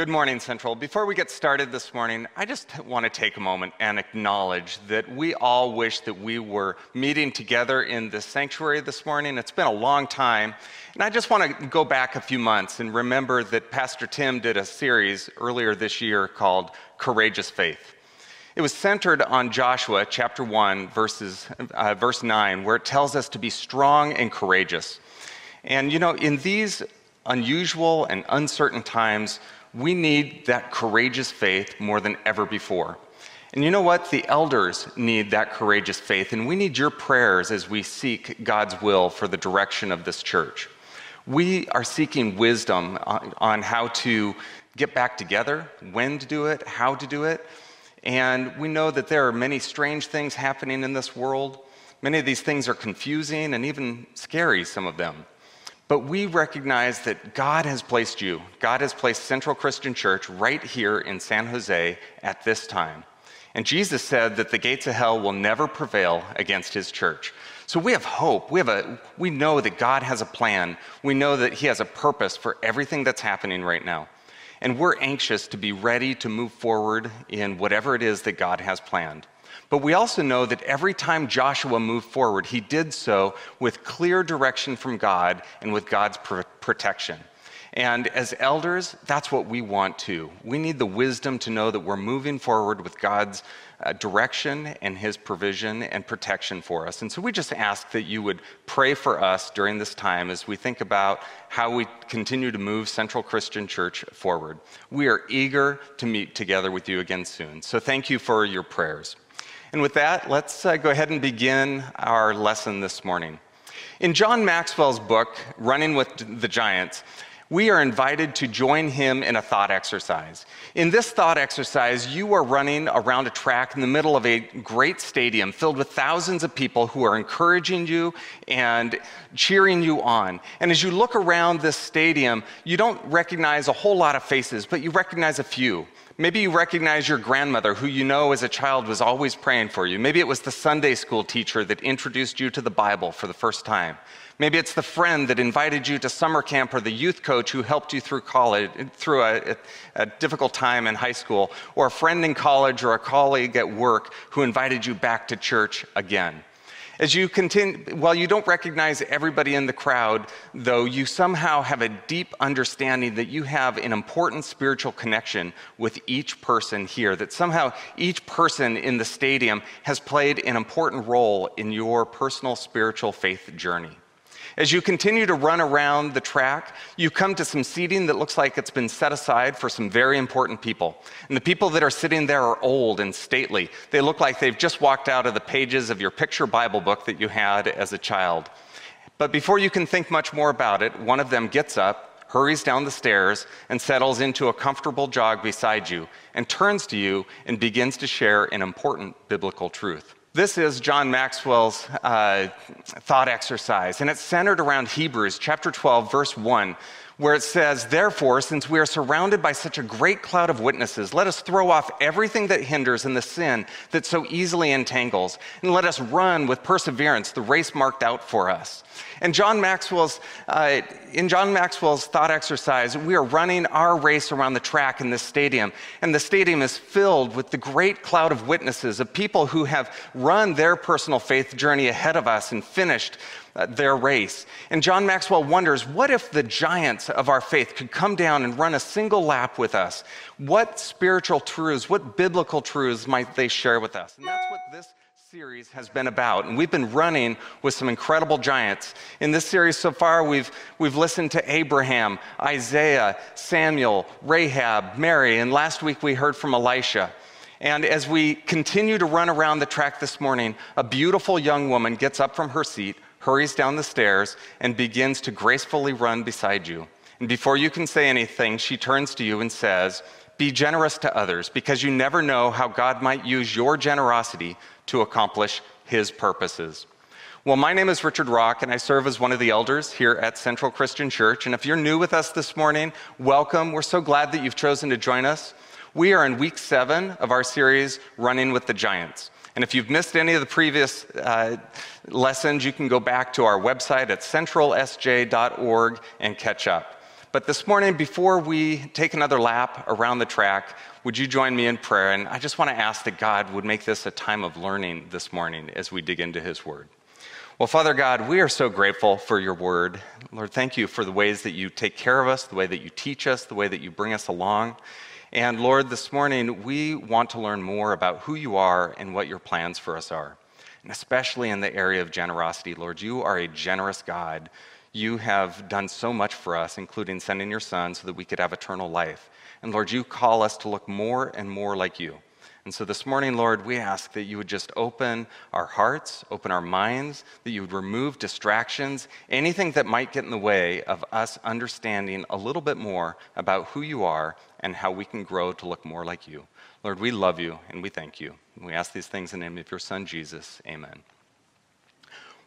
Good morning, Central. Before we get started this morning, I just want to take a moment and acknowledge that we all wish that we were meeting together in this sanctuary this morning. It's been a long time. And I just want to go back a few months and remember that Pastor Tim did a series earlier this year called Courageous Faith. It was centered on Joshua chapter 1, verses, uh, verse 9, where it tells us to be strong and courageous. And you know, in these unusual and uncertain times, we need that courageous faith more than ever before. And you know what? The elders need that courageous faith, and we need your prayers as we seek God's will for the direction of this church. We are seeking wisdom on, how to get back together, when to do it, how to do it. And we know that there are many strange things happening in this world. Many of these things are confusing and even scary, some of them. But we recognize that God has placed you, God has placed Central Christian Church right here in San Jose at this time. And Jesus said that the gates of hell will never prevail against his church. So we have hope. We, have a, we know that God has a plan. We know that he has a purpose for everything that's happening right now. And we're anxious to be ready to move forward in whatever it is that God has planned. But we also know that every time Joshua moved forward, he did so with clear direction from God and with God's pr- protection. And as elders, that's what we want too. We need the wisdom to know that we're moving forward with God's uh, direction and His provision and protection for us. And so we just ask that you would pray for us during this time as we think about how we continue to move Central Christian Church forward. We are eager to meet together with you again soon. So thank you for your prayers. And with that, let's uh, go ahead and begin our lesson this morning. In John Maxwell's book, Running with the Giants, we are invited to join him in a thought exercise. In this thought exercise, you are running around a track in the middle of a great stadium filled with thousands of people who are encouraging you and cheering you on. And as you look around this stadium, you don't recognize a whole lot of faces, but you recognize a few. Maybe you recognize your grandmother who you know as a child was always praying for you. Maybe it was the Sunday school teacher that introduced you to the Bible for the first time. Maybe it's the friend that invited you to summer camp or the youth coach who helped you through college, through a, a, difficult time in high school, or a friend in college or a colleague at work who invited you back to church again. As you continue, while you don't recognize everybody in the crowd, though, you somehow have a deep understanding that you have an important spiritual connection with each person here, that somehow each person in the stadium has played an important role in your personal spiritual faith journey. As you continue to run around the track, you come to some seating that looks like it's been set aside for some very important people. And the people that are sitting there are old and stately. They look like they've just walked out of the pages of your picture Bible book that you had as a child. But before you can think much more about it, one of them gets up, hurries down the stairs, and settles into a comfortable jog beside you, and turns to you and begins to share an important biblical truth. This is John Maxwell's uh, thought exercise, and it's centered around Hebrews chapter 12, verse 1, where it says, Therefore, since we are surrounded by such a great cloud of witnesses, let us throw off everything that hinders and the sin that so easily entangles, and let us run with perseverance the race marked out for us. And John Maxwell's, uh, in John Maxwell's thought exercise, we are running our race around the track in this stadium. And the stadium is filled with the great cloud of witnesses, of people who have run their personal faith journey ahead of us and finished uh, their race. And John Maxwell wonders what if the giants of our faith could come down and run a single lap with us? What spiritual truths, what biblical truths might they share with us? And that's what this series has been about. And we've been running with some incredible giants. In this series so far, we've, we've listened to Abraham, Isaiah, Samuel, Rahab, Mary, and last week we heard from Elisha. And as we continue to run around the track this morning, a beautiful young woman gets up from her seat, hurries down the stairs, and begins to gracefully run beside you. And before you can say anything, she turns to you and says, Be generous to others, because you never know how God might use your generosity to accomplish his purposes. Well, my name is Richard Rock, and I serve as one of the elders here at Central Christian Church. And if you're new with us this morning, welcome. We're so glad that you've chosen to join us. We are in week seven of our series, Running with the Giants. And if you've missed any of the previous uh, lessons, you can go back to our website at centralsj.org and catch up. But this morning, before we take another lap around the track, would you join me in prayer? And I just want to ask that God would make this a time of learning this morning as we dig into His Word. Well, Father God, we are so grateful for your word. Lord, thank you for the ways that you take care of us, the way that you teach us, the way that you bring us along. And Lord, this morning we want to learn more about who you are and what your plans for us are. And especially in the area of generosity, Lord, you are a generous God. You have done so much for us, including sending your son so that we could have eternal life. And Lord, you call us to look more and more like you. And so this morning, Lord, we ask that you would just open our hearts, open our minds, that you would remove distractions, anything that might get in the way of us understanding a little bit more about who you are and how we can grow to look more like you. Lord, we love you and we thank you. We ask these things in the name of your Son, Jesus. Amen.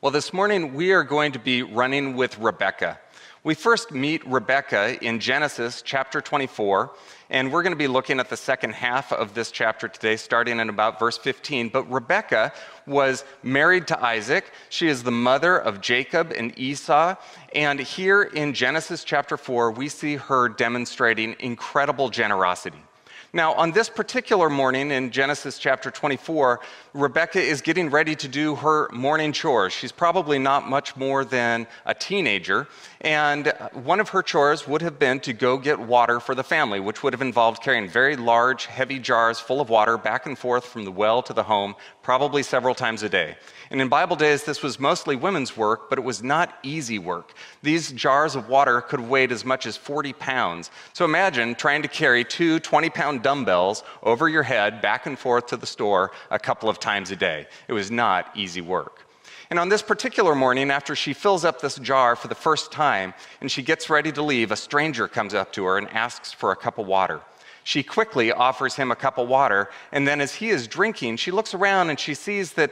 Well, this morning we are going to be running with Rebecca. We first meet Rebecca in Genesis chapter 24, and we're going to be looking at the second half of this chapter today, starting in about verse 15. But Rebecca was married to Isaac. She is the mother of Jacob and Esau. And here in Genesis chapter 4, we see her demonstrating incredible generosity. Now, on this particular morning in Genesis chapter 24, Rebecca is getting ready to do her morning chores. She's probably not much more than a teenager. And one of her chores would have been to go get water for the family, which would have involved carrying very large, heavy jars full of water back and forth from the well to the home, probably several times a day. And in Bible days, this was mostly women's work, but it was not easy work. These jars of water could weigh as much as 40 pounds. So imagine trying to carry two 20 pound dumbbells over your head back and forth to the store a couple of times a day. It was not easy work. And on this particular morning, after she fills up this jar for the first time and she gets ready to leave, a stranger comes up to her and asks for a cup of water. She quickly offers him a cup of water, and then as he is drinking, she looks around and she sees that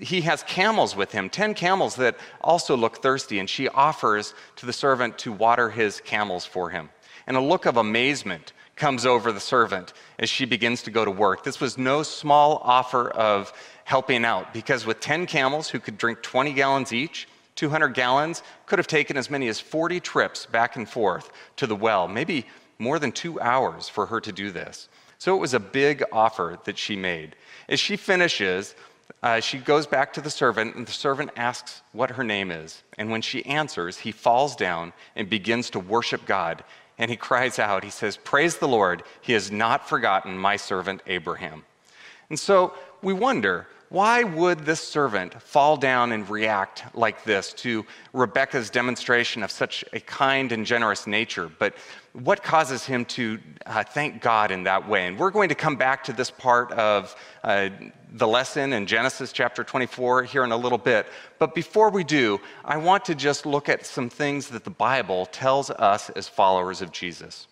he has camels with him, 10 camels that also look thirsty, and she offers to the servant to water his camels for him. And a look of amazement comes over the servant as she begins to go to work. This was no small offer of helping out because with 10 camels who could drink 20 gallons each, 200 gallons could have taken as many as 40 trips back and forth to the well, maybe more than two hours for her to do this. So it was a big offer that she made. As she finishes, uh, she goes back to the servant, and the servant asks what her name is. And when she answers, he falls down and begins to worship God. And he cries out, he says, Praise the Lord, he has not forgotten my servant Abraham. And so we wonder why would this servant fall down and react like this to Rebecca's demonstration of such a kind and generous nature? But what causes him to uh, thank God in that way? And we're going to come back to this part of uh, the lesson in Genesis chapter 24 here in a little bit. But before we do, I want to just look at some things that the Bible tells us as followers of Jesus.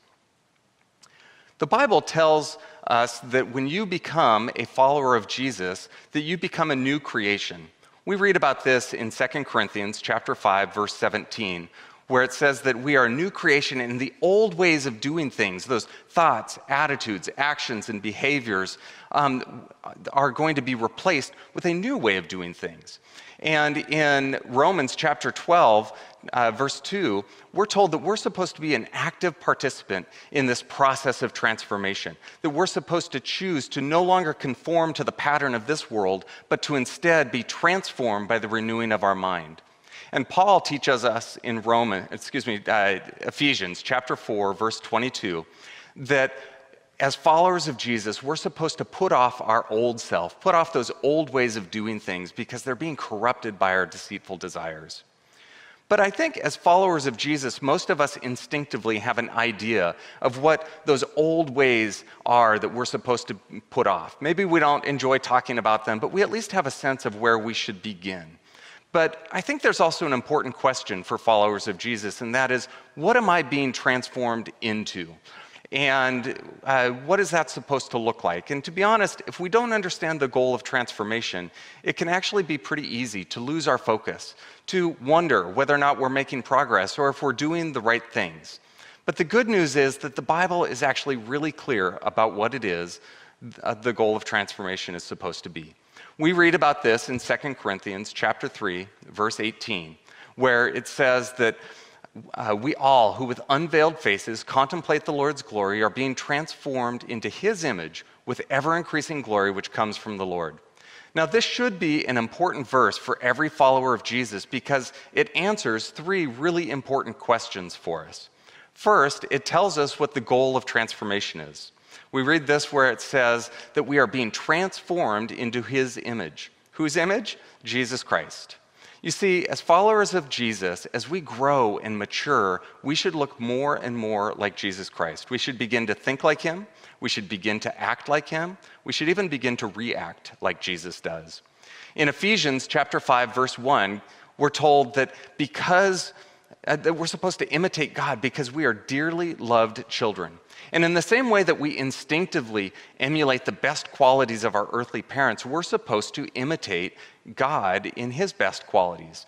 The Bible tells us that when you become a follower of Jesus, that you become a new creation. We read about this in 2 Corinthians chapter 5 verse 17, where it says that we are a new creation and the old ways of doing things, those thoughts, attitudes, actions, and behaviors, um, are going to be replaced with a new way of doing things. And in Romans chapter 12, uh, verse 2, we're told that we're supposed to be an active participant in this process of transformation, that we're supposed to choose to no longer conform to the pattern of this world, but to instead be transformed by the renewing of our mind. And Paul teaches us in Roman, excuse me, uh, Ephesians chapter 4, verse 22, that as followers of Jesus, we're supposed to put off our old self, put off those old ways of doing things because they're being corrupted by our deceitful desires. But I think as followers of Jesus, most of us instinctively have an idea of what those old ways are that we're supposed to put off. Maybe we don't enjoy talking about them, but we at least have a sense of where we should begin. But I think there's also an important question for followers of Jesus, and that is what am I being transformed into? And uh, what is that supposed to look like? And to be honest, if we don't understand the goal of transformation, it can actually be pretty easy to lose our focus, to wonder whether or not we're making progress or if we're doing the right things. But the good news is that the Bible is actually really clear about what it is uh, the goal of transformation is supposed to be. We read about this in 2 Corinthians chapter 3, verse 18, where it says that uh, we all who with unveiled faces contemplate the Lord's glory are being transformed into his image with ever increasing glory which comes from the Lord. Now, this should be an important verse for every follower of Jesus because it answers three really important questions for us. First, it tells us what the goal of transformation is. We read this where it says that we are being transformed into his image. Whose image? Jesus Christ. You see, as followers of Jesus, as we grow and mature, we should look more and more like Jesus Christ. We should begin to think like him. We should begin to act like him. We should even begin to react like Jesus does. In Ephesians chapter 5 verse 1, we're told that because Uh, that we're supposed to imitate God because we are dearly loved children. And in the same way that we instinctively emulate the best qualities of our earthly parents, we're supposed to imitate God in his best qualities.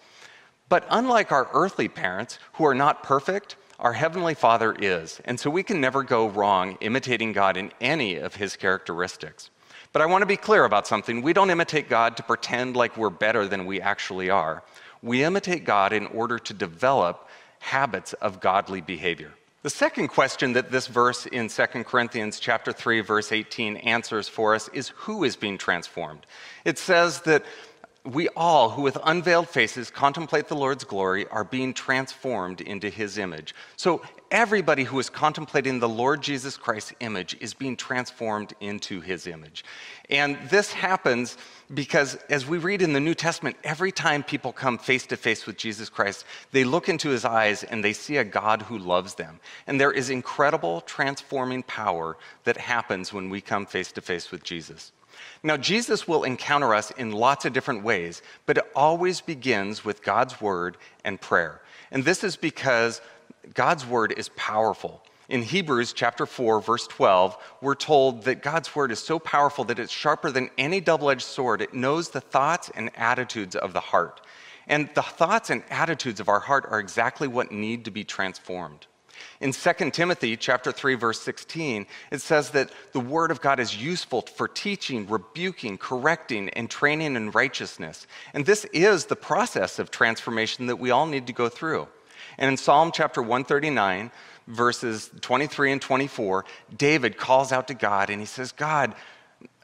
But unlike our earthly parents, who are not perfect, our Heavenly Father is. And so we can never go wrong imitating God in any of his characteristics. But I want to be clear about something. We don't imitate God to pretend like we're better than we actually are. We imitate God in order to develop habits of godly behavior. The second question that this verse in 2 Corinthians chapter 3 verse 18 answers for us is who is being transformed. It says that we all who with unveiled faces contemplate the Lord's glory are being transformed into his image. So everybody who is contemplating the Lord Jesus Christ's image is being transformed into his image. And this happens because as we read in the New Testament, every time people come face to face with Jesus Christ, they look into his eyes and they see a God who loves them. And there is incredible transforming power that happens when we come face to face with Jesus. Now, Jesus will encounter us in lots of different ways, but it always begins with God's word and prayer. And this is because God's word is powerful. In Hebrews chapter 4 verse 12, we're told that God's word is so powerful that it's sharper than any double-edged sword. It knows the thoughts and attitudes of the heart. And the thoughts and attitudes of our heart are exactly what need to be transformed. In 2 Timothy chapter 3 verse 16, it says that the word of God is useful for teaching, rebuking, correcting and training in righteousness. And this is the process of transformation that we all need to go through. And in Psalm chapter 139 verses 23 and 24, David calls out to God and he says, "God,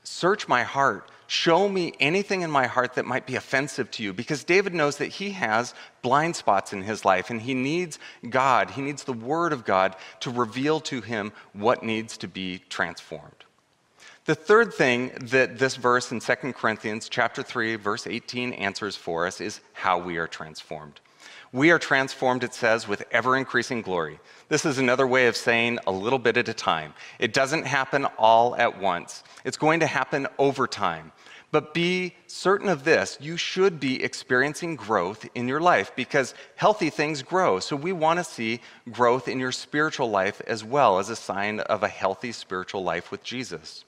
search my heart Show me anything in my heart that might be offensive to you. Because David knows that he has blind spots in his life and he needs God, he needs the Word of God to reveal to him what needs to be transformed. The third thing that this verse in 2 Corinthians chapter 3 verse 18 answers for us is how we are transformed. We are transformed, it says, with ever increasing glory. This is another way of saying a little bit at a time. It doesn't happen all at once, it's going to happen over time. But be certain of this you should be experiencing growth in your life because healthy things grow. So we want to see growth in your spiritual life as well as a sign of a healthy spiritual life with Jesus.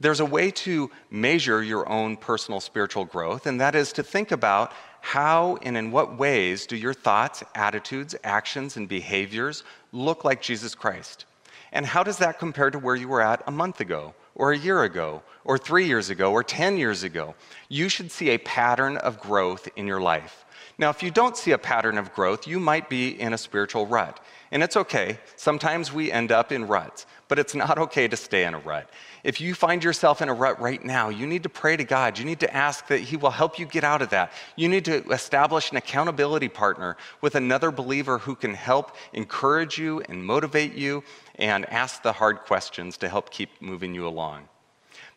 There's a way to measure your own personal spiritual growth, and that is to think about how and in what ways do your thoughts, attitudes, actions, and behaviors look like Jesus Christ? And how does that compare to where you were at a month ago or a year ago, or three years ago, or 10 years ago. You should see a pattern of growth in your life. Now, if you don't see a pattern of growth, you might be in a spiritual rut. And it's okay. Sometimes we end up in ruts, but it's not okay to stay in a rut. If you find yourself in a rut right now, you need to pray to God. You need to ask that He will help you get out of that. You need to establish an accountability partner with another believer who can help encourage you and motivate you and ask the hard questions to help keep moving you along.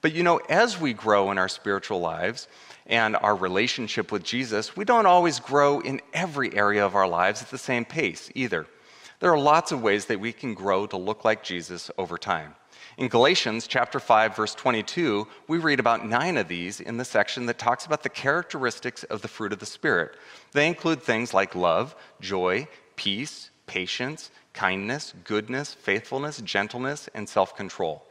But you know, as we grow in our spiritual lives and our relationship with Jesus, we don't always grow in every area of our lives at the same pace either. There are lots of ways that we can grow to look like Jesus over time. In Galatians chapter 5 verse 22, we read about 9 of these in the section that talks about the characteristics of the fruit of the spirit. They include things like love, joy, peace, patience, kindness, goodness, faithfulness, gentleness, and self control.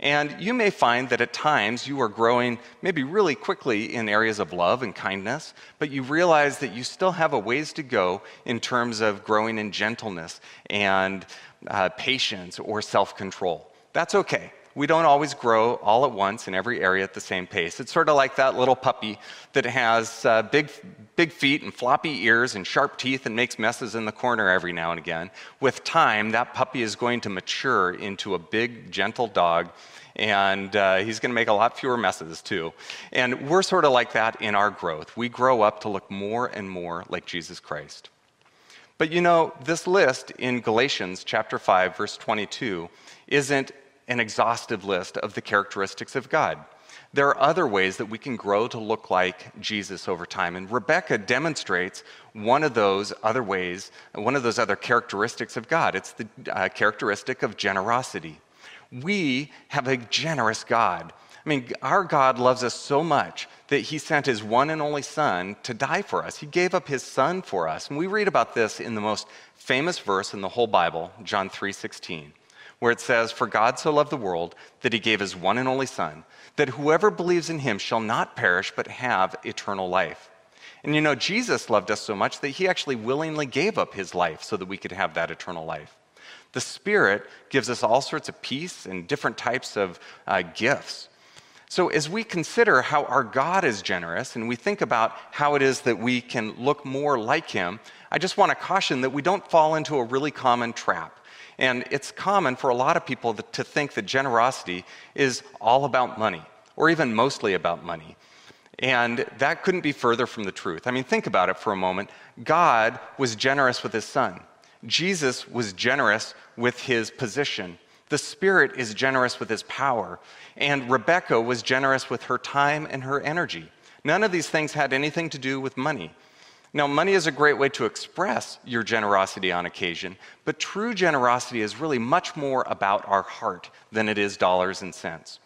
And you may find that at times you are growing maybe really quickly in areas of love and kindness, but you realize that you still have a ways to go in terms of growing in gentleness and uh, patience or self control. That's okay. we don't always grow all at once in every area at the same pace. It's sort of like that little puppy that has uh, big, big feet and floppy ears and sharp teeth and makes messes in the corner every now and again. With time, that puppy is going to mature into a big, gentle dog and uh, he's going to make a lot fewer messes too. And we're sort of like that in our growth. We grow up to look more and more like Jesus Christ. But you know, this list in Galatians chapter 5 verse 22 isn't an exhaustive list of the characteristics of God. There are other ways that we can grow to look like Jesus over time. And Rebecca demonstrates one of those other ways, one of those other characteristics of God. It's the uh, characteristic of generosity. We have a generous God. I mean, our God loves us so much that he sent his one and only son to die for us. He gave up his son for us. And we read about this in the most famous verse in the whole Bible, John 3:16, where it says, "For God so loved the world that he gave his one and only son, that whoever believes in him shall not perish but have eternal life." And you know, Jesus loved us so much that he actually willingly gave up his life so that we could have that eternal life. The Spirit gives us all sorts of peace and different types of uh, gifts. So, as we consider how our God is generous and we think about how it is that we can look more like Him, I just want to caution that we don't fall into a really common trap. And it's common for a lot of people to think that generosity is all about money, or even mostly about money. And that couldn't be further from the truth. I mean, think about it for a moment. God was generous with His Son, Jesus was generous with His position. The Spirit is generous with His power. And Rebecca was generous with her time and her energy. None of these things had anything to do with money. Now, money is a great way to express your generosity on occasion, but true generosity is really much more about our heart than it is dollars and cents.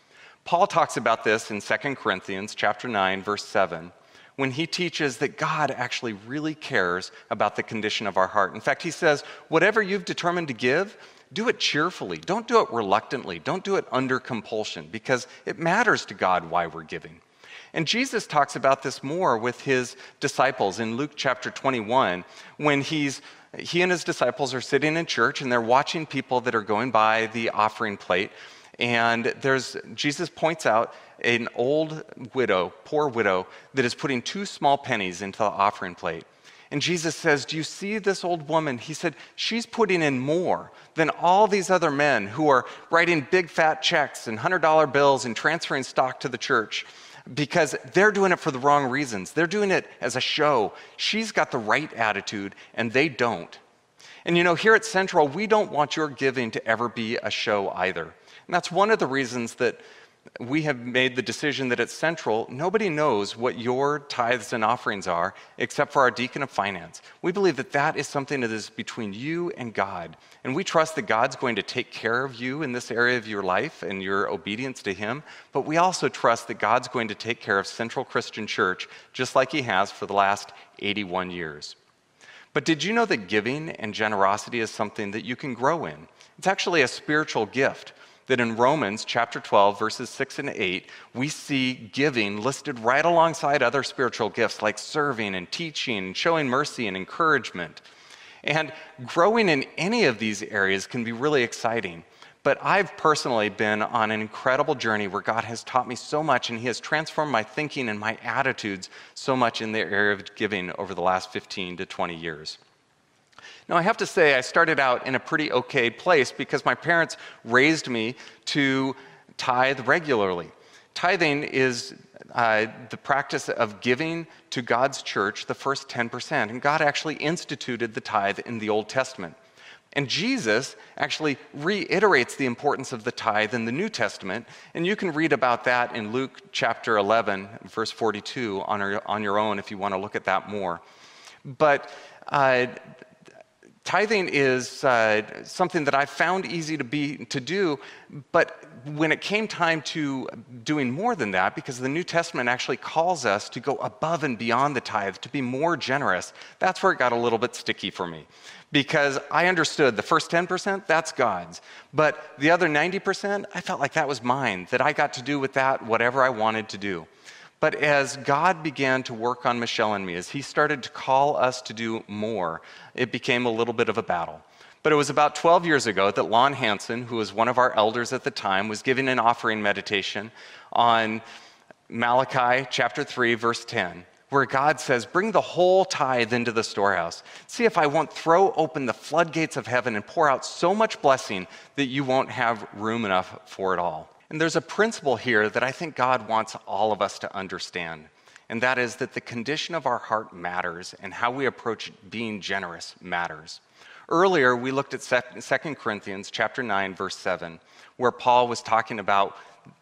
Paul talks about this in 2 Corinthians chapter 9 verse 7 when he teaches that God actually really cares about the condition of our heart. In fact, he says, "Whatever you've determined to give, do it cheerfully. Don't do it reluctantly. Don't do it under compulsion because it matters to God why we're giving. And Jesus talks about this more with his disciples in Luke chapter 21 when he's he and his disciples are sitting in church and they're watching people that are going by the offering plate and there's Jesus points out an old widow, poor widow that is putting two small pennies into the offering plate. And Jesus says, Do you see this old woman? He said, She's putting in more than all these other men who are writing big fat checks and $100 bills and transferring stock to the church because they're doing it for the wrong reasons. They're doing it as a show. She's got the right attitude and they don't. And you know, here at Central, we don't want your giving to ever be a show either. And that's one of the reasons that we have made the decision that it's Central, nobody knows what your tithes and offerings are except for our deacon of finance. We believe that that is something that is between you and God. And we trust that God's going to take care of you in this area of your life and your obedience to Him. But we also trust that God's going to take care of Central Christian Church just like He has for the last 81 years. But did you know that giving and generosity is something that you can grow in? It's actually a spiritual gift that in Romans chapter 12, verses 6 and 8, we see giving listed right alongside other spiritual gifts like serving and teaching and showing mercy and encouragement. And growing in any of these areas can be really exciting. But I've personally been on an incredible journey where God has taught me so much and He has transformed my thinking and my attitudes so much in the area of giving over the last 15 to 20 years. Now, I have to say, I started out in a pretty okay place because my parents raised me to tithe regularly. Tithing is uh, the practice of giving to God's church the first 10%. And God actually instituted the tithe in the Old Testament. And Jesus actually reiterates the importance of the tithe in the New Testament. And you can read about that in Luke chapter 11, verse 42, on your, on your own if you want to look at that more. But uh, Tithing is uh, something that I found easy to, be, to do, but when it came time to doing more than that, because the New Testament actually calls us to go above and beyond the tithe, to be more generous, that's where it got a little bit sticky for me. Because I understood the first 10%, that's God's. But the other 90%, I felt like that was mine, that I got to do with that whatever I wanted to do. But as God began to work on Michelle and me, as He started to call us to do more, it became a little bit of a battle. But it was about 12 years ago that Lon Hansen, who was one of our elders at the time, was giving an offering meditation on Malachi chapter 3, verse 10, where God says, Bring the whole tithe into the storehouse. See if I won't throw open the floodgates of heaven and pour out so much blessing that you won't have room enough for it all. And there's a principle here that I think God wants all of us to understand, and that is that the condition of our heart matters and how we approach being generous matters. Earlier, we looked at 2 Corinthians chapter 9, verse 7, where Paul was talking about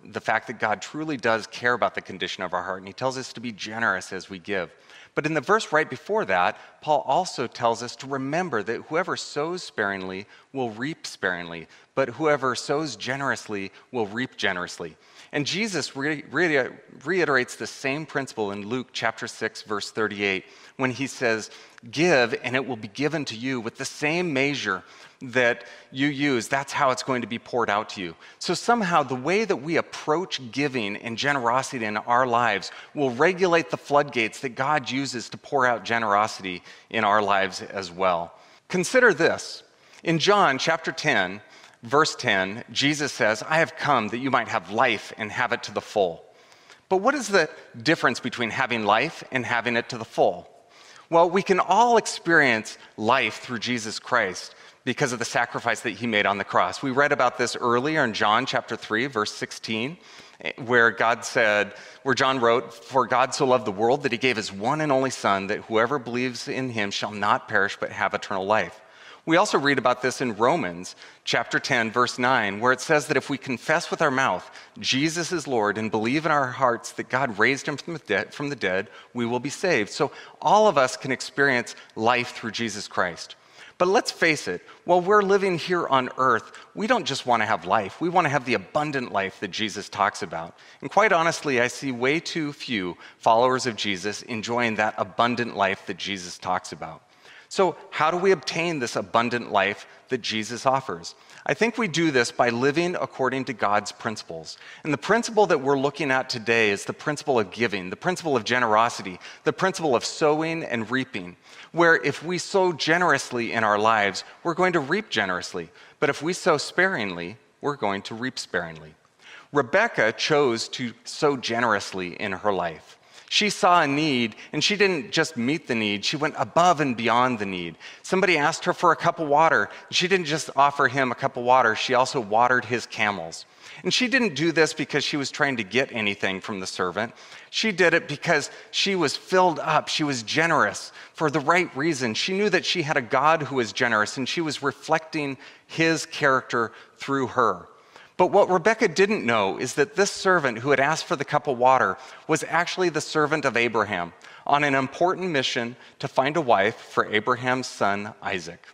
the fact that God truly does care about the condition of our heart, and he tells us to be generous as we give. But in the verse right before that, Paul also tells us to remember that whoever sows sparingly will reap sparingly, but whoever sows generously will reap generously. And Jesus re- re- reiterates the same principle in Luke chapter 6, verse 38, when he says, Give, and it will be given to you with the same measure that you use. That's how it's going to be poured out to you. So, somehow, the way that we approach giving and generosity in our lives will regulate the floodgates that God uses to pour out generosity in our lives as well. Consider this. In John chapter 10, verse 10, Jesus says, I have come that you might have life and have it to the full. But what is the difference between having life and having it to the full? Well, we can all experience life through Jesus Christ because of the sacrifice that he made on the cross. We read about this earlier in John chapter 3, verse 16, where God said, where John wrote, For God so loved the world that he gave his one and only Son, that whoever believes in him shall not perish but have eternal life. We also read about this in Romans chapter 10, verse 9, where it says that if we confess with our mouth Jesus is Lord and believe in our hearts that God raised him from the, dead, from the dead, we will be saved. So all of us can experience life through Jesus Christ. But let's face it, while we're living here on earth, we don't just want to have life. We want to have the abundant life that Jesus talks about. And quite honestly, I see way too few followers of Jesus enjoying that abundant life that Jesus talks about. So, how do we obtain this abundant life that Jesus offers? I think we do this by living according to God's principles. And the principle that we're looking at today is the principle of giving, the principle of generosity, the principle of sowing and reaping, where if we sow generously in our lives, we're going to reap generously. But if we sow sparingly, we're going to reap sparingly. Rebecca chose to sow generously in her life. She saw a need and she didn't just meet the need, she went above and beyond the need. Somebody asked her for a cup of water. She didn't just offer him a cup of water, she also watered his camels. And she didn't do this because she was trying to get anything from the servant. She did it because she was filled up. She was generous for the right reason. She knew that she had a God who was generous and she was reflecting his character through her. But what Rebecca didn't know is that this servant who had asked for the cup of water was actually the servant of Abraham on an important mission to find a wife for Abraham's son Isaac.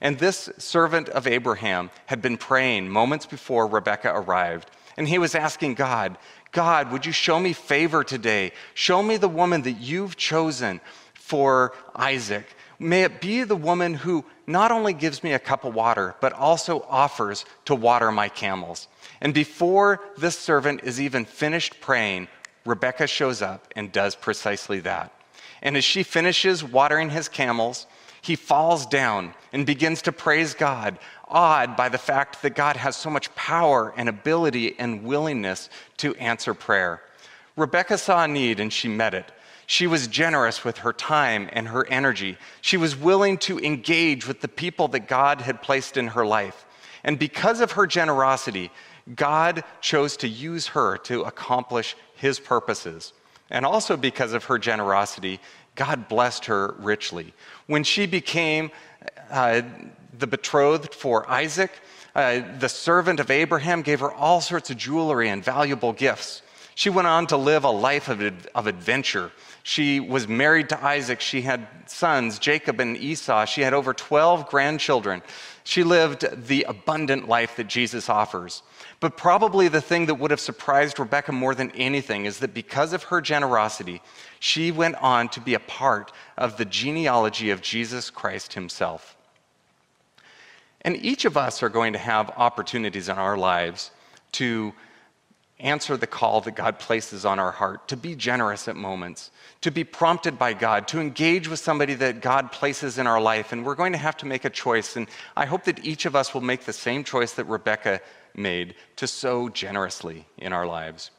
And this servant of Abraham had been praying moments before Rebecca arrived. And he was asking God, God, would you show me favor today? Show me the woman that you've chosen for Isaac. May it be the woman who not only gives me a cup of water, but also offers to water my camels. And before this servant is even finished praying, Rebecca shows up and does precisely that. And as she finishes watering his camels, he falls down and begins to praise God, awed by the fact that God has so much power and ability and willingness to answer prayer. Rebecca saw a need and she met it. She was generous with her time and her energy. She was willing to engage with the people that God had placed in her life. And because of her generosity, God chose to use her to accomplish his purposes. And also because of her generosity, God blessed her richly. When she became uh, the betrothed for Isaac, uh, the servant of Abraham gave her all sorts of jewelry and valuable gifts. She went on to live a life of, of adventure. She was married to Isaac. She had sons, Jacob and Esau. She had over 12 grandchildren. She lived the abundant life that Jesus offers. But probably the thing that would have surprised Rebecca more than anything is that because of her generosity, she went on to be a part of the genealogy of Jesus Christ himself. And each of us are going to have opportunities in our lives to answer the call that God places on our heart, to be generous at moments, to be prompted by God, to engage with somebody that God places in our life. And we're going to have to make a choice. And I hope that each of us will make the same choice that Rebecca made to sow generously in our lives.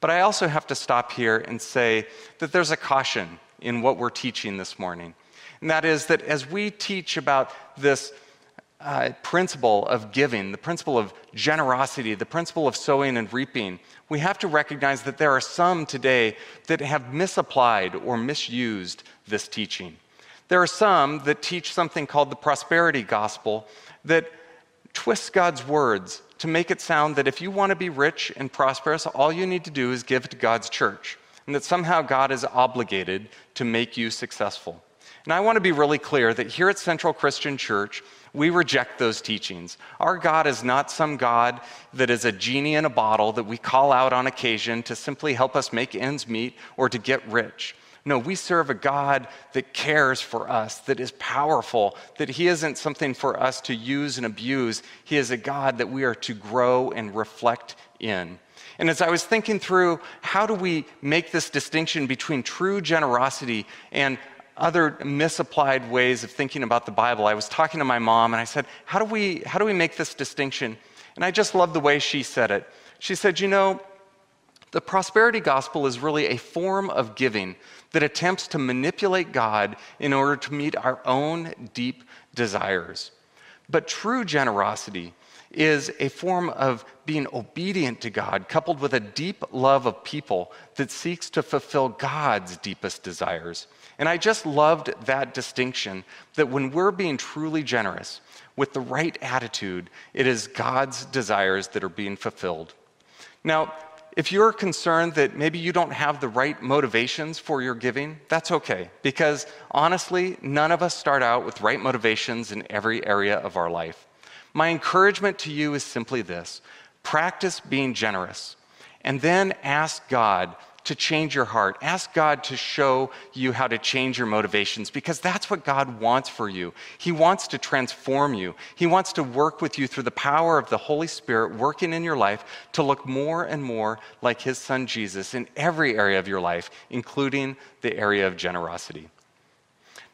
But I also have to stop here and say that there's a caution in what we're teaching this morning. And that is that as we teach about this uh, principle of giving, the principle of generosity, the principle of sowing and reaping, we have to recognize that there are some today that have misapplied or misused this teaching. There are some that teach something called the prosperity gospel that twists God's words to make it sound that if you want to be rich and prosperous, all you need to do is give to God's church, and that somehow God is obligated to make you successful. And I want to be really clear that here at Central Christian Church, we reject those teachings. Our God is not some God that is a genie in a bottle that we call out on occasion to simply help us make ends meet or to get rich. No, we serve a God that cares for us, that is powerful, that He isn't something for us to use and abuse. He is a God that we are to grow and reflect in. And as I was thinking through how do we make this distinction between true generosity and other misapplied ways of thinking about the Bible, I was talking to my mom and I said, How do we, how do we make this distinction? And I just love the way she said it. She said, You know, the prosperity gospel is really a form of giving that attempts to manipulate God in order to meet our own deep desires. But true generosity is a form of being obedient to God, coupled with a deep love of people that seeks to fulfill God's deepest desires. And I just loved that distinction that when we're being truly generous with the right attitude, it is God's desires that are being fulfilled. Now, if you're concerned that maybe you don't have the right motivations for your giving, that's okay. Because honestly, none of us start out with right motivations in every area of our life. My encouragement to you is simply this practice being generous, and then ask God to change your heart. Ask God to show you how to change your motivations because that's what God wants for you. He wants to transform you, He wants to work with you through the power of the Holy Spirit working in your life to look more and more like His Son Jesus in every area of your life, including the area of generosity.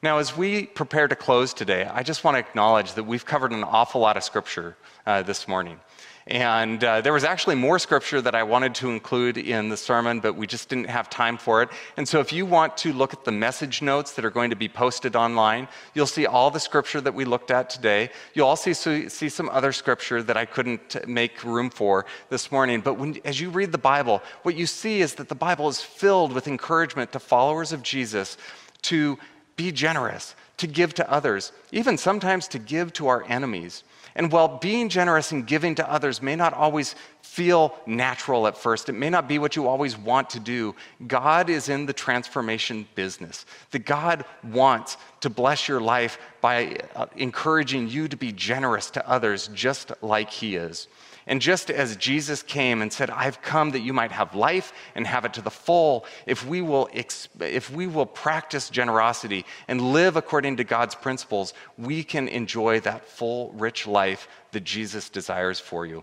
Now, as we prepare to close today, I just want to acknowledge that we've covered an awful lot of scripture uh, this morning. And uh, there was actually more scripture that I wanted to include in the sermon, but we just didn't have time for it. And so, if you want to look at the message notes that are going to be posted online, you'll see all the scripture that we looked at today. You'll also see some other scripture that I couldn't make room for this morning. But when, as you read the Bible, what you see is that the Bible is filled with encouragement to followers of Jesus to be generous, to give to others, even sometimes to give to our enemies. And while being generous and giving to others may not always feel natural at first, it may not be what you always want to do, God is in the transformation business. That God wants to bless your life by uh, encouraging you to be generous to others just like He is. And just as Jesus came and said, I've come that you might have life and have it to the full, if we will, if we will practice generosity and live according to God's principles, we can enjoy that full, rich life that Jesus desires for you.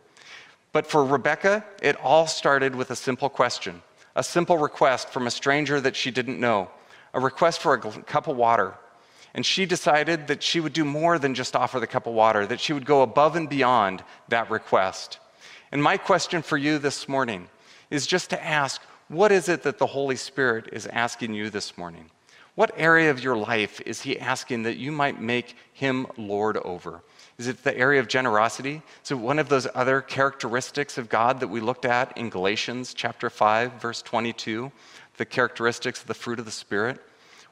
But for Rebecca, it all started with a simple question, a simple request from a stranger that she didn't know, a request for a cup of water. And she decided that she would do more than just offer the cup of water, that she would go above and beyond that request. And my question for you this morning is just to ask what is it that the Holy Spirit is asking you this morning? What area of your life is He asking that you might make Him Lord over? Is it the area of generosity? Is it one of those other characteristics of God that we looked at in Galatians chapter 5, verse 22? The characteristics of the fruit of the Spirit?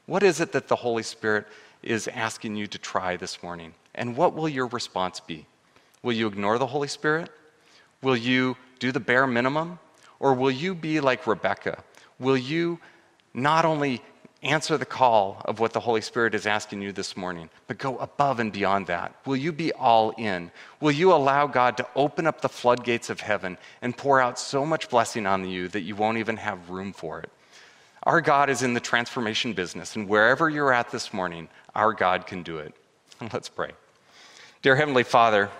What is it that the Holy Spirit is asking you to try this morning? And what will your response be? Will you ignore the Holy Spirit? Will you do the bare minimum? Or will you be like Rebecca? Will you not only answer the call of what the Holy Spirit is asking you this morning, but go above and beyond that? Will you be all in? Will you allow God to open up the floodgates of heaven and pour out so much blessing on you that you won't even have room for it? Our God is in the transformation business, and wherever you're at this morning, our God can do it. And let's pray. Dear Heavenly Father,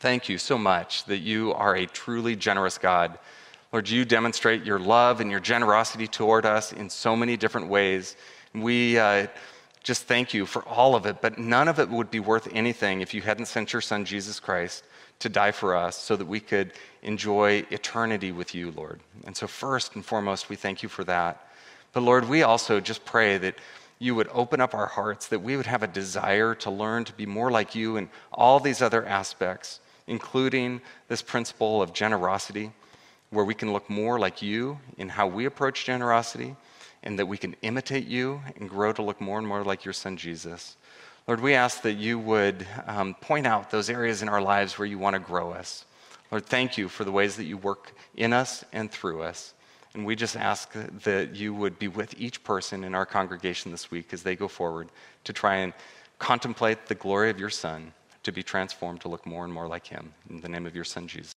Thank you so much that you are a truly generous God. Lord, you demonstrate your love and your generosity toward us in so many different ways. We uh, just thank you for all of it, but none of it would be worth anything if you hadn't sent your son, Jesus Christ, to die for us so that we could enjoy eternity with you, Lord. And so, first and foremost, we thank you for that. But, Lord, we also just pray that you would open up our hearts, that we would have a desire to learn to be more like you in all these other aspects, including this principle of generosity, where we can look more like you in how we approach generosity and that we can imitate you and grow to look more and more like your son Jesus. Lord, we ask that you would um, point out those areas in our lives where you want to grow us. Lord, thank you for the ways that you work in us and through us. And we just ask that you would be with each person in our congregation this week as they go forward to try and contemplate the glory of your Son, to be transformed to look more and more like him. In the name of your Son, Jesus.